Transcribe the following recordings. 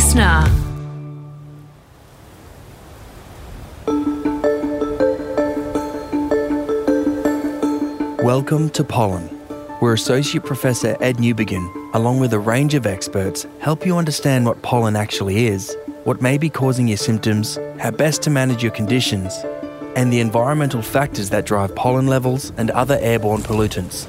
listener. Welcome to Pollen, where Associate Professor Ed Newbigin, along with a range of experts, help you understand what pollen actually is, what may be causing your symptoms, how best to manage your conditions, and the environmental factors that drive pollen levels and other airborne pollutants.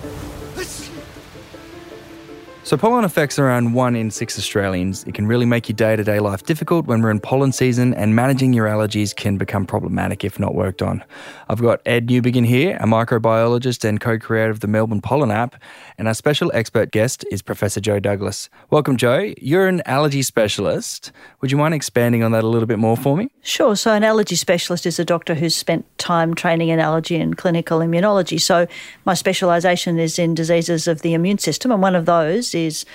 So, pollen affects around one in six Australians. It can really make your day to day life difficult when we're in pollen season, and managing your allergies can become problematic if not worked on. I've got Ed Newbigin here, a microbiologist and co creator of the Melbourne Pollen app, and our special expert guest is Professor Jo Douglass. Welcome, Jo. You're an allergy specialist. Would you mind expanding on that a little bit more for me? Sure. So, an allergy specialist is a doctor who's spent time training in allergy and clinical immunology. So, my specialisation is in diseases of the immune system, and one of those is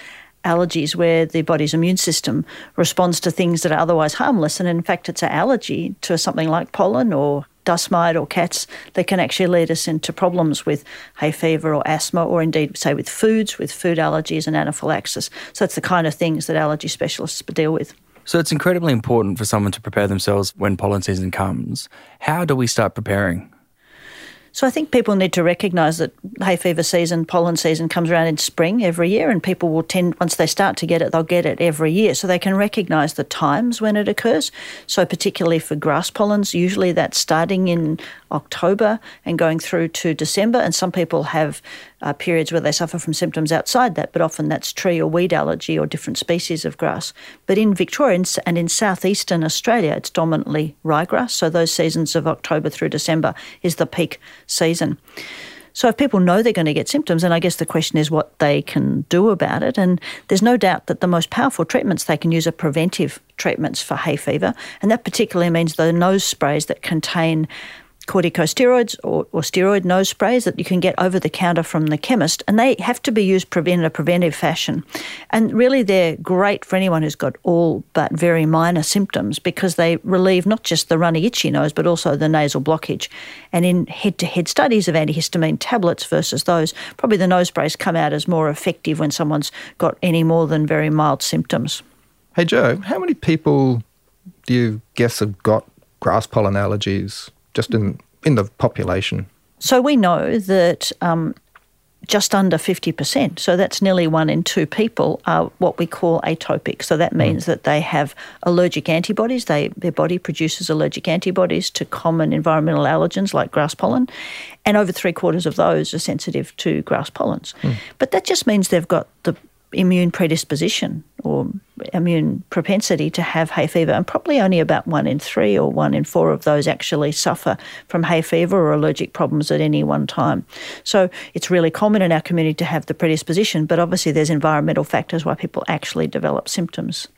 allergies where the body's immune system responds to things that are otherwise harmless. And in fact, it's an allergy to something like pollen or dust mite or cats that can actually lead us into problems with hay fever or asthma, or indeed, say, with foods, with food allergies and anaphylaxis. So it's the kind of things that allergy specialists deal with. So it's incredibly important for someone to prepare themselves when pollen season comes. How do we start preparing? So I think people need to recognise that hay fever season, pollen season comes around in spring every year, and people will tend, once they start to get it, they'll get it every year. So they can recognise the times when it occurs. So particularly for grass pollens, usually that's starting in October and going through to December. And some people have uh, periods where they suffer from symptoms outside that, but often that's tree or weed allergy or different species of grass. But in Victoria and in southeastern Australia, it's dominantly ryegrass. So those seasons of October through December is the peak season. So if people know they're going to get symptoms, and I guess the question is what they can do about it. And there's no doubt that the most powerful treatments they can use are preventive treatments for hay fever. And that particularly means the nose sprays that contain corticosteroids or, or, steroid nose sprays that you can get over the counter from the chemist, and they have to be used in a preventive fashion. And really, they're great for anyone who's got all but very minor symptoms because they relieve not just the runny, itchy nose, but also the nasal blockage. And in head to head studies of antihistamine tablets versus those, probably the nose sprays come out as more effective when someone's got any more than very mild symptoms. Hey, Jo, how many people do you guess have got grass pollen allergies just in, in the population? So we know that um, just under 50%, so that's nearly one in two people, are what we call atopic. So that means mm. that they have allergic antibodies. They, their body produces allergic antibodies to common environmental allergens like grass pollen, and over three quarters of those are sensitive to grass pollens. Mm. But that just means they've got the immune predisposition or immune propensity to have hay fever, and probably only about one in three or one in four of those actually suffer from hay fever or allergic problems at any one time. So it's really common in our community to have the predisposition, but obviously there's environmental factors why people actually develop symptoms.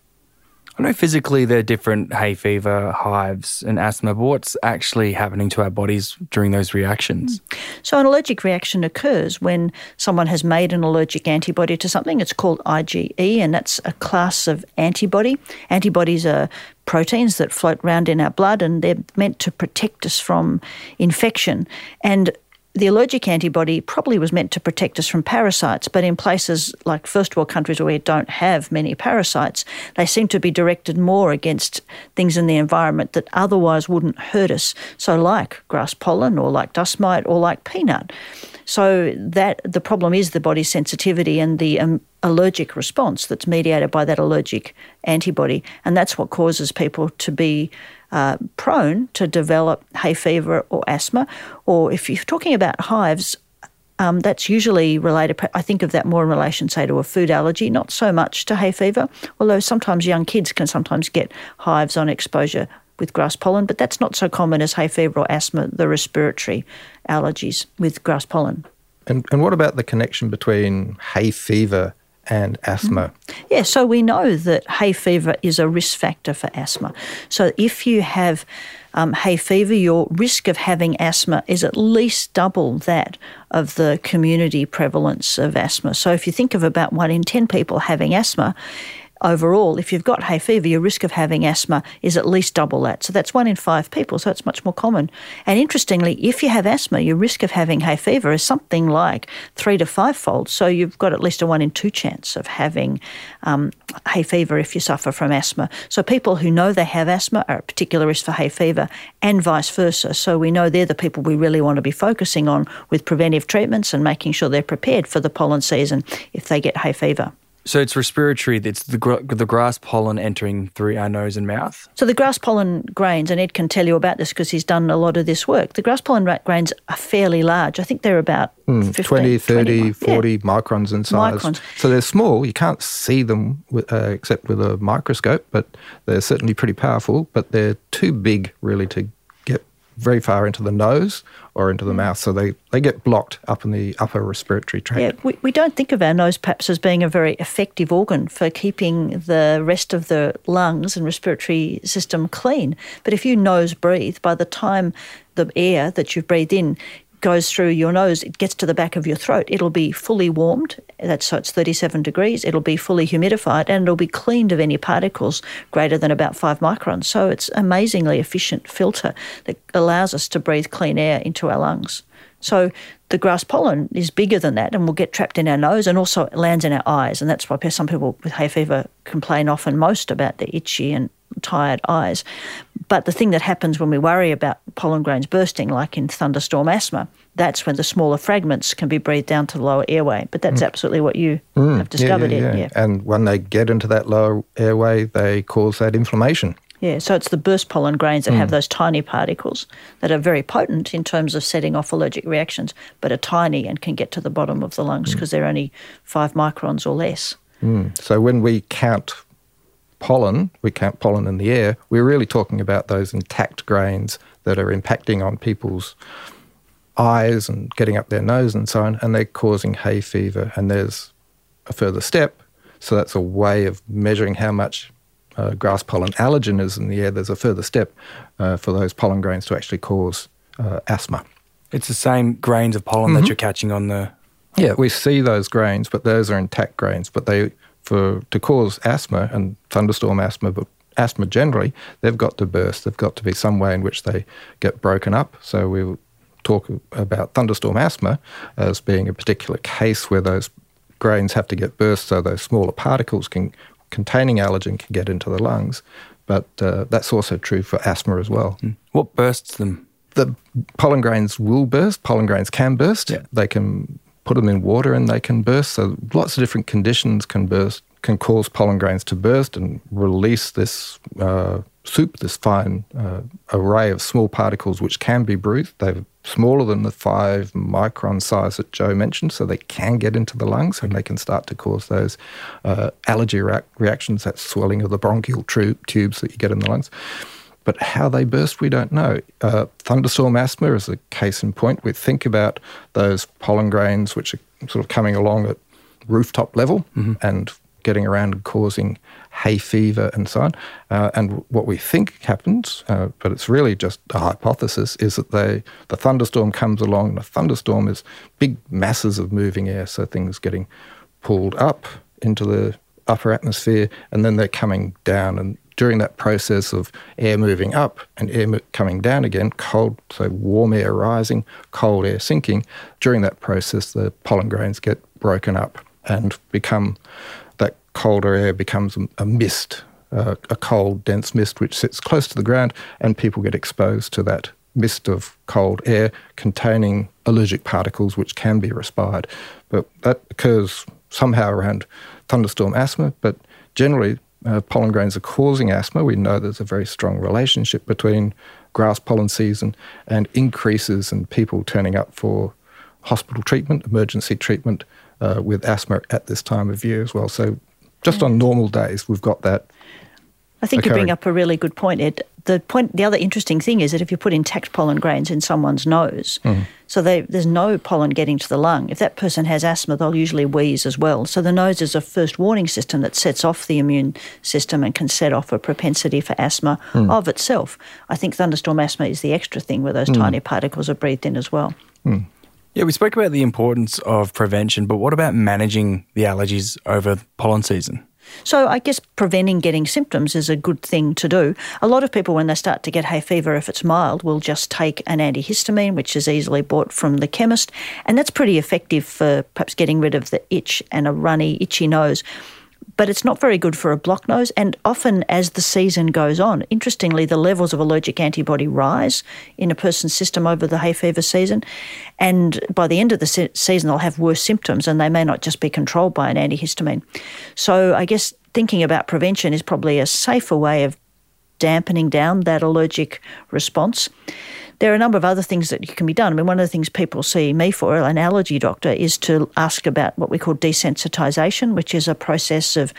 I know physically there are different hay fever, hives, and asthma, but what's actually happening to our bodies during those reactions? Hmm. So, an allergic reaction occurs when someone has made an allergic antibody to something. It's called IgE, and that's a class of antibody. Antibodies are proteins that float around in our blood, and they're meant to protect us from infection. And the allergic antibody probably was meant to protect us from parasites, but in places like first world countries where we don't have many parasites, they seem to be directed more against things in the environment that otherwise wouldn't hurt us. So, like grass pollen, or like dust mite, or like peanut. So that the problem is the body sensitivity and the um, allergic response that's mediated by that allergic antibody, and that's what causes people to be uh, prone to develop hay fever or asthma. Or if you're talking about hives, um, that's usually related. I think of that more in relation, say, to a food allergy, not so much to hay fever. Although sometimes young kids can sometimes get hives on exposure with grass pollen, but that's not so common as hay fever or asthma, the respiratory allergies with grass pollen. And, and what about the connection between hay fever and asthma? Mm-hmm. Yeah, so we know that hay fever is a risk factor for asthma. So if you have um, hay fever, your risk of having asthma is at least double that of the community prevalence of asthma. So if you think of about one in 10 people having asthma, overall, if you've got hay fever, your risk of having asthma is at least double that. So that's one in five people, so it's much more common. And interestingly, if you have asthma, your risk of having hay fever is something like three to five fold. So you've got at least a one in two chance of having um, hay fever if you suffer from asthma. So people who know they have asthma are at particular risk for hay fever and vice versa. So we know they're the people we really want to be focusing on with preventive treatments and making sure they're prepared for the pollen season if they get hay fever. So it's respiratory. It's the gr- the grass pollen entering through our nose and mouth. So the grass pollen grains, and Ed can tell you about this because he's done a lot of this work. The grass pollen grains are fairly large. I think they're about mm, 15, 20, 30, 20, 40 yeah. microns in size. Microns. So they're small. You can't see them with, uh, except with a microscope, but they're certainly pretty powerful. But they're too big really to very far into the nose or into the hmm. mouth, so they, they get blocked up in the upper respiratory tract. Yeah, we, we don't think of our nose perhaps as being a very effective organ for keeping the rest of the lungs and respiratory system clean. But if you nose breathe, by the time the air that you've breathed in goes through your nose, it gets to the back of your throat. It'll be fully warmed. That's so it's 37 degrees. It'll be fully humidified and it'll be cleaned of any particles greater than about five microns. So it's amazingly efficient filter that allows us to breathe clean air into our lungs. So the grass pollen is bigger than that and will get trapped in our nose and also lands in our eyes. And that's why some people with hay fever complain often most about the itchy and tired eyes. But the thing that happens when we worry about pollen grains bursting, like in thunderstorm asthma, that's when the smaller fragments can be breathed down to the lower airway. But that's mm. absolutely what you mm. have discovered. Yeah, yeah, yeah. And when they get into that lower airway, they cause that inflammation. Yeah, so it's the burst pollen grains that mm. have those tiny particles that are very potent in terms of setting off allergic reactions, but are tiny and can get to the bottom of the lungs because mm. they're only five microns or less. Mm. So when we count pollen, we count pollen in the air, we're really talking about those intact grains that are impacting on people's eyes and getting up their nose and so on, and they're causing hay fever. And there's a further step. So that's a way of measuring how much uh, grass pollen allergen is in the air, there's a further step uh, for those pollen grains to actually cause uh, asthma. It's the same grains of pollen mm-hmm. that you're catching on the. Yeah, we see those grains, but those are intact grains. But they, for to cause asthma and thunderstorm asthma, but asthma generally, they've got to burst. They've got to be some way in which they get broken up. So we talk about thunderstorm asthma as being a particular case where those grains have to get burst so those smaller particles can containing allergen can get into the lungs, but uh, that's also true for asthma as well. Mm. What bursts them? The pollen grains will burst. Pollen grains can burst. Yeah. They can put them in water and they can burst. So lots of different conditions can burst, can cause pollen grains to burst and release this uh, soup, this fine uh, array of small particles which can be breathed. They're smaller than the five micron size that Jo mentioned, so they can get into the lungs and they can start to cause those uh, allergy re- reactions, that swelling of the bronchial tubes that you get in the lungs. But how they burst, we don't know. Uh, thunderstorm asthma is a case in point. We think about those pollen grains which are sort of coming along at rooftop level mm-hmm. and getting around and causing hay fever and so on. Uh, and what we think happens, uh, but it's really just a hypothesis, is that they the thunderstorm comes along. and The thunderstorm is big masses of moving air, so things getting pulled up into the upper atmosphere, and then they're coming down. And during that process of air moving up and air coming down again, cold, so warm air rising, cold air sinking, during that process, the pollen grains get broken up and become that colder air becomes a, mist, a cold, dense mist which sits close to the ground, and people get exposed to that mist of cold air containing allergic particles which can be respired. But that occurs somehow around thunderstorm asthma, but generally, uh, pollen grains are causing asthma. We know there's a very strong relationship between grass pollen season and increases in people turning up for hospital treatment, emergency treatment uh, with asthma at this time of year as well. So just on normal days, we've got that. I think occurring. you bring up a really good point, Ed. The point, the other interesting thing is that if you put intact pollen grains in someone's nose, mm. so they, there's no pollen getting to the lung. If that person has asthma, they'll usually wheeze as well. So the nose is a first warning system that sets off the immune system and can set off a propensity for asthma mm. of itself. I think thunderstorm asthma is the extra thing where those mm. tiny particles are breathed in as well. Hmm. Yeah, we spoke about the importance of prevention, but what about managing the allergies over pollen season? So I guess preventing getting symptoms is a good thing to do. A lot of people, when they start to get hay fever, if it's mild, will just take an antihistamine, which is easily bought from the chemist, and that's pretty effective for perhaps getting rid of the itch and a runny, itchy nose but it's not very good for a block nose. And often, as the season goes on, interestingly, the levels of allergic antibody rise in a person's system over the hay fever season. And by the end of the se- season, they'll have worse symptoms and they may not just be controlled by an antihistamine. So, I guess thinking about prevention is probably a safer way of dampening down that allergic response. There are a number of other things that can be done. I mean, one of the things people see me for, an allergy doctor, is to ask about what we call desensitization, which is a process of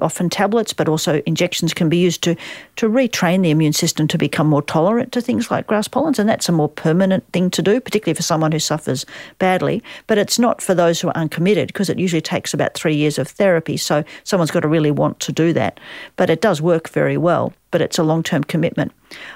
often tablets, but also injections can be used to, to retrain the immune system to become more tolerant to things like grass pollens. And that's a more permanent thing to do, particularly for someone who suffers badly. But it's not for those who are uncommitted because it usually takes about three years of therapy. So someone's got to really want to do that. But it does work very well, but it's a long term commitment.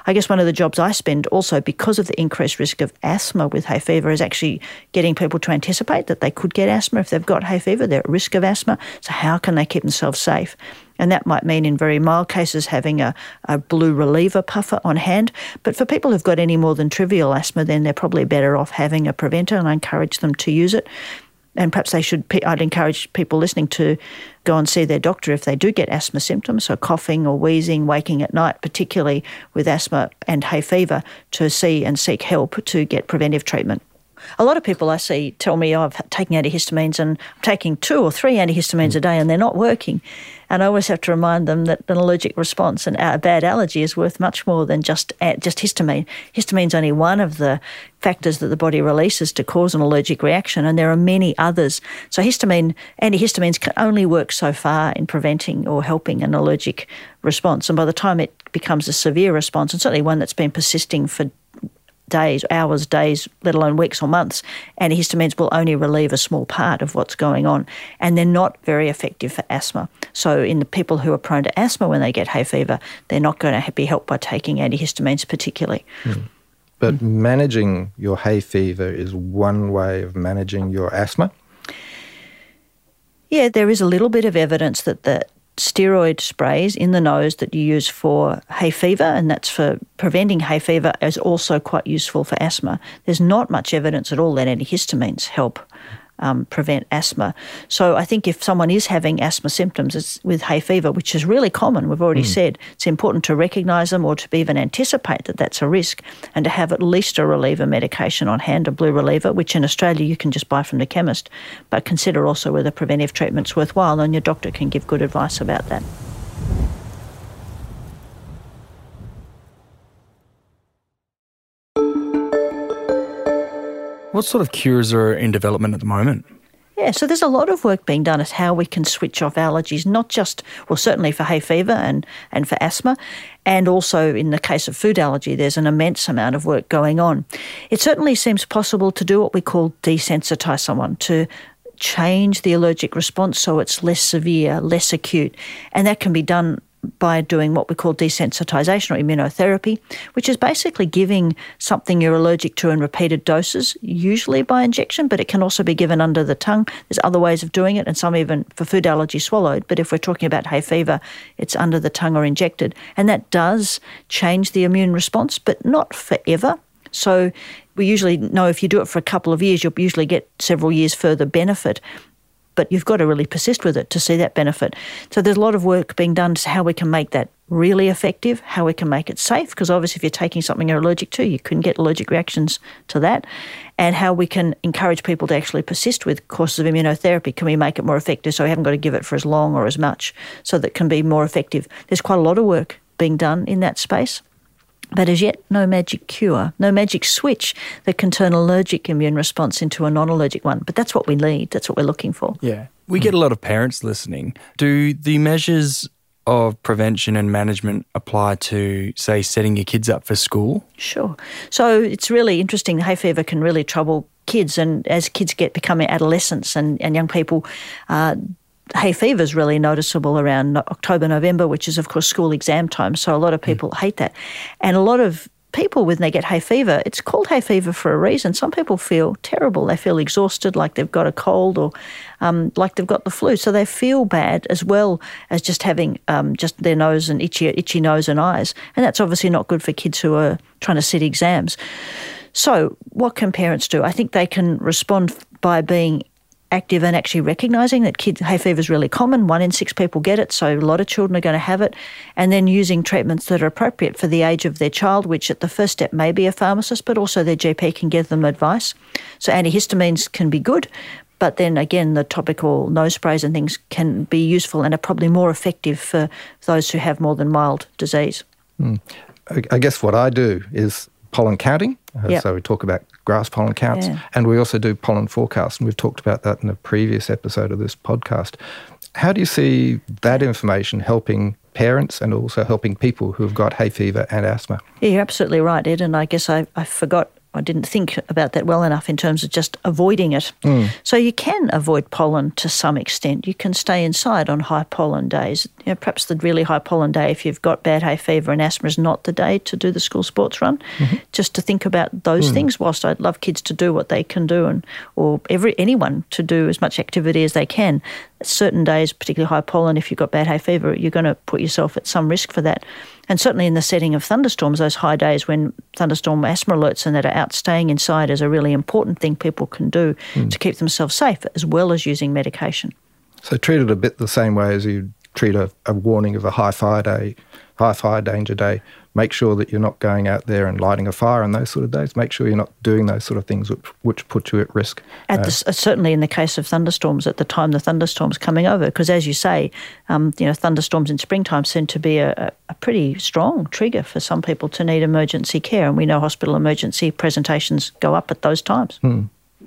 I guess one of the jobs I spend also because of the increased risk of asthma with hay fever is actually getting people to anticipate that they could get asthma if they've got hay fever. They're at risk of asthma. So, how can they keep themselves safe? And that might mean, in very mild cases, having a, a blue reliever puffer on hand. But for people who've got any more than trivial asthma, then they're probably better off having a preventer, and I encourage them to use it and perhaps they should. I'd encourage people listening to go and see their doctor if they do get asthma symptoms, so coughing or wheezing, waking at night, particularly with asthma and hay fever, to see and seek help to get preventive treatment. A lot of people I see tell me, oh, I've taken antihistamines and I'm taking two or three antihistamines a mm. day and they're not working. And I always have to remind them that an allergic response and a bad allergy is worth much more than just just histamine. Histamine's only one of the factors that the body releases to cause an allergic reaction, and there are many others. So histamine, antihistamines can only work so far in preventing or helping an allergic response. And by the time it becomes a severe response, and certainly one that's been persisting for days, hours, days, let alone weeks or months, and antihistamines will only relieve a small part of what's going on. And they're not very effective for asthma. So, in the people who are prone to asthma when they get hay fever, they're not going to be helped by taking antihistamines, particularly. Mm. But mm. managing your hay fever is one way of managing your asthma. Yeah, there is a little bit of evidence that the steroid sprays in the nose that you use for hay fever, and that's for preventing hay fever, is also quite useful for asthma. There's not much evidence at all that antihistamines help um, prevent asthma. So I think if someone is having asthma symptoms it's with hay fever, which is really common, we've already mm. said, it's important to recognise them or to even anticipate that that's a risk and to have at least a reliever medication on hand, a blue reliever, which in Australia you can just buy from the chemist. But consider also whether preventive treatment's worthwhile and your doctor can give good advice about that. What sort of cures are in development at the moment? Yeah, so there's a lot of work being done as how we can switch off allergies, not just, well, certainly for hay fever and, and for asthma, and also in the case of food allergy, there's an immense amount of work going on. It certainly seems possible to do what we call desensitize someone, to change the allergic response so it's less severe, less acute, and that can be done by doing what we call desensitization or immunotherapy, which is basically giving something you're allergic to in repeated doses, usually by injection, but it can also be given under the tongue. There's other ways of doing it, and some even for food allergy swallowed. But if we're talking about hay fever, it's under the tongue or injected. And that does change the immune response, but not forever. So we usually know if you do it for a couple of years, you'll usually get several years further benefit but you've got to really persist with it to see that benefit. So there's a lot of work being done to how we can make that really effective, how we can make it safe, because obviously if you're taking something you're allergic to, you can get allergic reactions to that, and how we can encourage people to actually persist with courses of immunotherapy. Can we make it more effective so we haven't got to give it for as long or as much so that it can be more effective? There's quite a lot of work being done in that space. But as yet, no magic cure, no magic switch that can turn allergic immune response into a non allergic one. But that's what we need. That's what we're looking for. Yeah. We get a lot of parents listening. Do the measures of prevention and management apply to, say, setting your kids up for school? Sure. So it's really interesting. Hay fever can really trouble kids, and as kids get becoming adolescents and, and young people, uh, hay fever is really noticeable around October, November, which is, of course, school exam time. So a lot of hmm. people mm. hate that. And a lot of people, when they get hay fever, it's called hay fever for a reason. Some people feel terrible. They feel exhausted, like they've got a cold or um, like they've got the flu. So they feel bad as well as just having um, just their nose and itchy, itchy nose and eyes. And that's obviously not good for kids who are trying to sit exams. So, what can parents do? I think they can respond by being active and actually recognising that kid hay fever is really common. One in six people get it, so a lot of children are going to have it. And then using treatments that are appropriate for the age of their child, which at the first step may be a pharmacist, but also their GP can give them advice. So antihistamines can be good, but then again, the topical nose sprays and things can be useful and are probably more effective for those who have more than mild disease. Mm. I guess what I do is pollen counting. Uh, yep. So we talk about grass pollen counts, yeah. and we also do pollen forecasts, and we've talked about that in a previous episode of this podcast. How do you see that information helping parents and also helping people who have got hay fever and asthma? Yeah, you're absolutely right, Ed. And I guess I, I forgot I didn't think about that well enough in terms of just avoiding it. Mm. So you can avoid pollen to some extent. You can stay inside on high pollen days. You know, perhaps the really high pollen day, if you've got bad hay fever and asthma, is not the day to do the school sports run. Mm-hmm. Just to think about those mm. things. Whilst I'd love kids to do what they can do, and or every anyone to do as much activity as they can. Certain days, particularly high pollen, if you've got bad hay fever, you're going to put yourself at some risk for that. And certainly in the setting of thunderstorms, those high days when thunderstorm asthma alerts and that are out staying inside is a really important thing people can do mm. to keep themselves safe, as well as using medication. So treat it a bit the same way as you treat a, a warning of a high fire day, high fire danger day make sure that you're not going out there and lighting a fire on those sort of days. Make sure you're not doing those sort of things which, which put you at risk. At the, uh, certainly in the case of thunderstorms, at the time the thunderstorm's coming over, because as you say, um, you know, thunderstorms in springtime seem to be a, a, pretty strong trigger for some people to need emergency care, and we know hospital emergency presentations go up at those times. Hmm.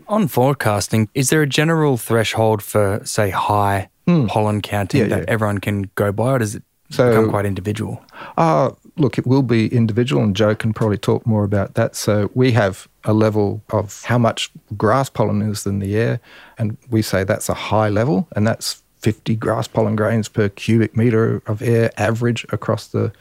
On forecasting, is there a general threshold for, say, high hmm. pollen counting yeah, that yeah. everyone can go by, or does it so, become quite individual? Uh, look, it will be individual, and Jo can probably talk more about that. So we have a level of how much grass pollen is in the air, and we say that's a high level, and that's 50 grass pollen grains per cubic meter of air average across the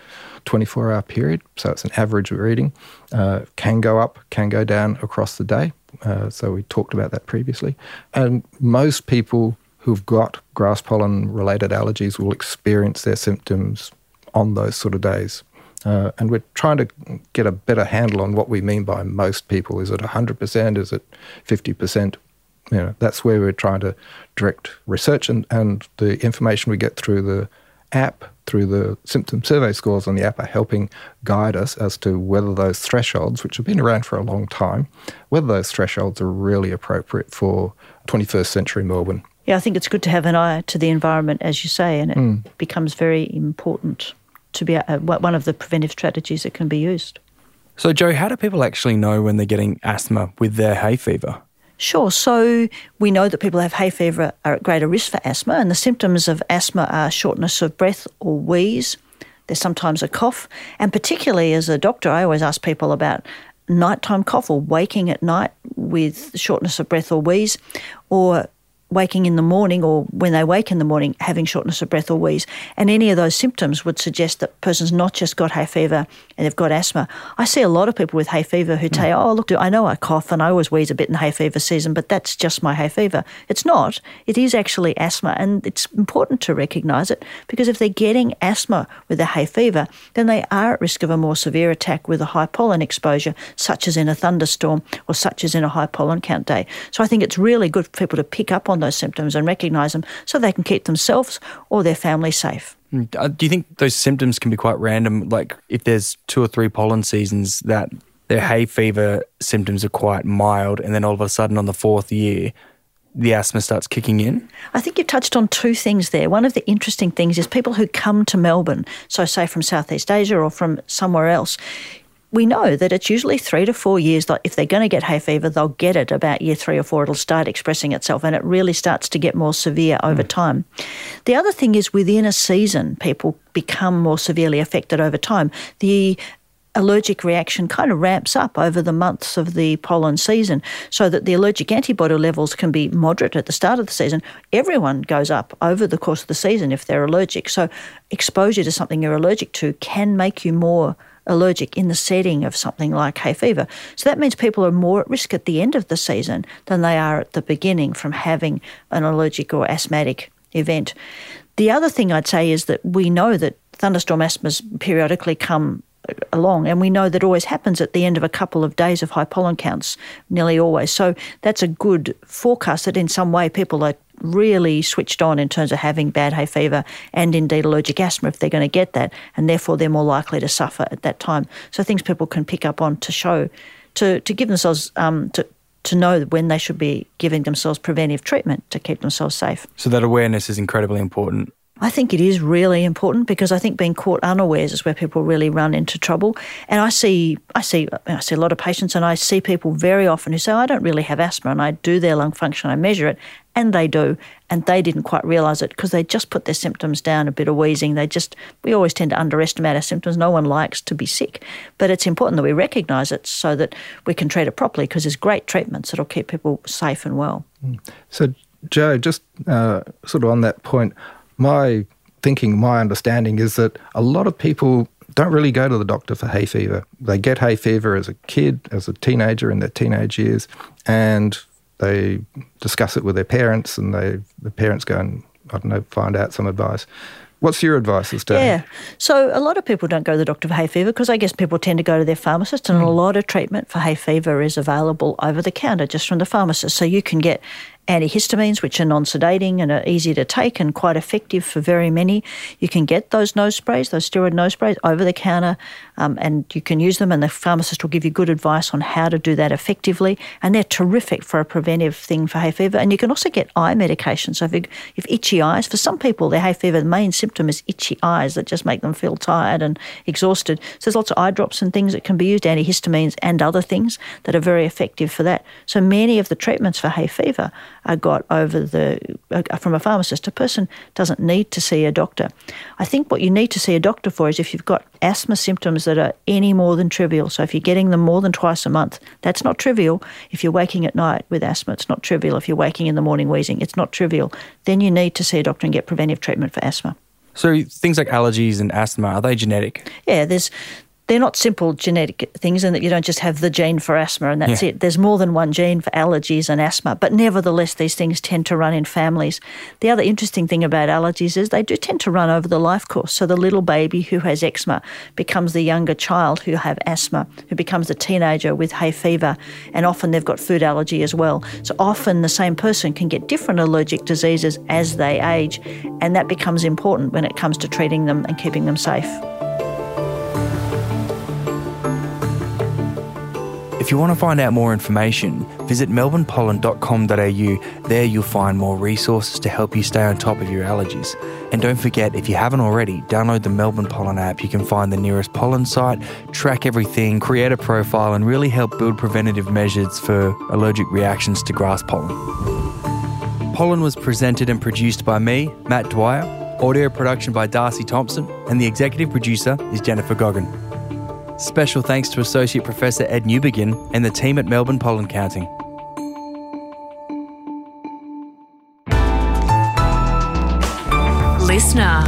24 hour period. So it's an average reading. Uh, can go up, can go down across the day. Uh, so we talked about that previously. And most people who've got grass pollen related allergies will experience their symptoms on those sort of days. Uh, and we're trying to get a better handle on what we mean by most people. Is it 100%? Is it 50%? You know, that's where we're trying to direct research and, and the information we get through the app, through the symptom survey scores on the app are helping guide us as to whether those thresholds, which have been around for a long time, whether those thresholds are really appropriate for 21st century Melbourne. Yeah, I think it's good to have an eye to the environment, as you say, and it mm. becomes very important to be uh, a, one of the preventive strategies that can be used. So, Jo, how do people actually know when they're getting asthma with their hay fever? Sure. So we know that people who have hay fever are at greater risk for asthma, and the symptoms of asthma are shortness of breath or wheeze. There's sometimes a cough, and particularly as a doctor, I always ask people about nighttime cough or waking at night with shortness of breath or wheeze, or waking in the morning or when they wake in the morning having shortness of breath or wheeze. And any of those symptoms would suggest that person's not just got hay fever and they've got asthma. I see a lot of people with hay fever who mm. say, oh, look, I know I cough and I always wheeze a bit in hay fever season, but that's just my hay fever. It's not. It is actually asthma. And it's important to recognise it because if they're getting asthma with a hay fever, then they are at risk of a more severe attack with a high pollen exposure, such as in a thunderstorm or such as in a high pollen count day. So I think it's really good for people to pick up on those symptoms and recognise them so they can keep themselves or their family safe. Mm, uh, do you think those symptoms can be quite random? Like if there's two or three pollen seasons that their hay fever symptoms are quite mild, and then all of a sudden on the fourth year, the asthma starts kicking in? I think you've touched on two things there. One of the interesting things is people who come to Melbourne, so say from Southeast Asia or from somewhere else, we know that it's usually three to four years that if they're going to get hay fever, they'll get it about year three or four. It'll start expressing itself and it really starts to get more severe over mm. time. The other thing is within a season, people become more severely affected over time. The allergic reaction kind of ramps up over the months of the pollen season so that the allergic antibody levels can be moderate at the start of the season. Everyone goes up over the course of the season if they're allergic. So exposure to something you're allergic to can make you more allergic in the setting of something like hay fever. So that means people are more at risk at the end of the season than they are at the beginning from having an allergic or asthmatic event. The other thing I'd say is that we know that thunderstorm asthmas periodically come along. And we know that always happens at the end of a couple of days of high pollen counts, nearly always. So that's a good forecast that in some way people are really switched on in terms of having bad hay fever and indeed allergic asthma if they're going to get that, and therefore they're more likely to suffer at that time. So things people can pick up on to show, to, to give themselves, um, to, to know when they should be giving themselves preventive treatment to keep themselves safe. So that awareness is incredibly important. I think it is really important because I think being caught unawares is where people really run into trouble. And I see, I see, I see a lot of patients, and I see people very often who say, "I don't really have asthma," and I do their lung function, I measure it, and they do, and they didn't quite realise it because they just put their symptoms down, a bit of wheezing. They just, we always tend to underestimate our symptoms. No one likes to be sick, but it's important that we recognise it so that we can treat it properly because there's great treatments that'll keep people safe and well. So, Jo, just uh, sort of on that point my thinking, my understanding is that a lot of people don't really go to the doctor for hay fever. They get hay fever as a kid, as a teenager in their teenage years, and they discuss it with their parents, and they the parents go and I don't know find out some advice. What's your advice as to? Yeah. So a lot of people don't go to the doctor for hay fever because I guess people tend to go to their pharmacist, and mm. a lot of treatment for hay fever is available over the counter just from the pharmacist. So you can get antihistamines, which are non sedating and are easy to take and quite effective for very many. You can get those nose sprays, those steroid nose sprays, over the counter, um, and you can use them, and the pharmacist will give you good advice on how to do that effectively. And they're terrific for a preventive thing for hay fever. And you can also get eye medication. So if you have itchy eyes, for some people, their hay fever, the main symptom is itchy eyes that just make them feel tired and exhausted. So there's lots of eye drops and things that can be used, antihistamines and other things that are very effective for that. So many of the treatments for hay fever are got over the uh, from a pharmacist. A person doesn't need to see a doctor. I think what you need to see a doctor for is if you've got asthma symptoms that are any more than trivial. So if you're getting them more than twice a month, that's not trivial. If you're waking at night with asthma, it's not trivial. If you're waking in the morning wheezing, it's not trivial. Then you need to see a doctor and get preventive treatment for asthma. So things like allergies and asthma are they genetic? Yeah, there's they're not simple genetic things and that you don't just have the gene for asthma and that's yeah. it. There's more than one gene for allergies and asthma, but nevertheless, these things tend to run in families. The other interesting thing about allergies is they do tend to run over the life course. So the little baby who has eczema becomes the younger child who have asthma, who becomes a teenager with hay fever, and often they've got food allergy as well. So often the same person can get different allergic diseases as they age, and that becomes important when it comes to treating them and keeping them safe. If you want to find out more information, visit melbournepollen.com.au. There you'll find more resources to help you stay on top of your allergies. And don't forget, if you haven't already, download the Melbourne Pollen app. You can find the nearest pollen site, track everything, create a profile, and really help build preventative measures for allergic reactions to grass pollen. Pollen was presented and produced by me, Matt Dwyer, audio production by Darcy Thompson, and the executive producer is Jennifer Goggin. Special thanks to Associate Professor Ed Newbigin and the team at Melbourne Pollen Counting. Listener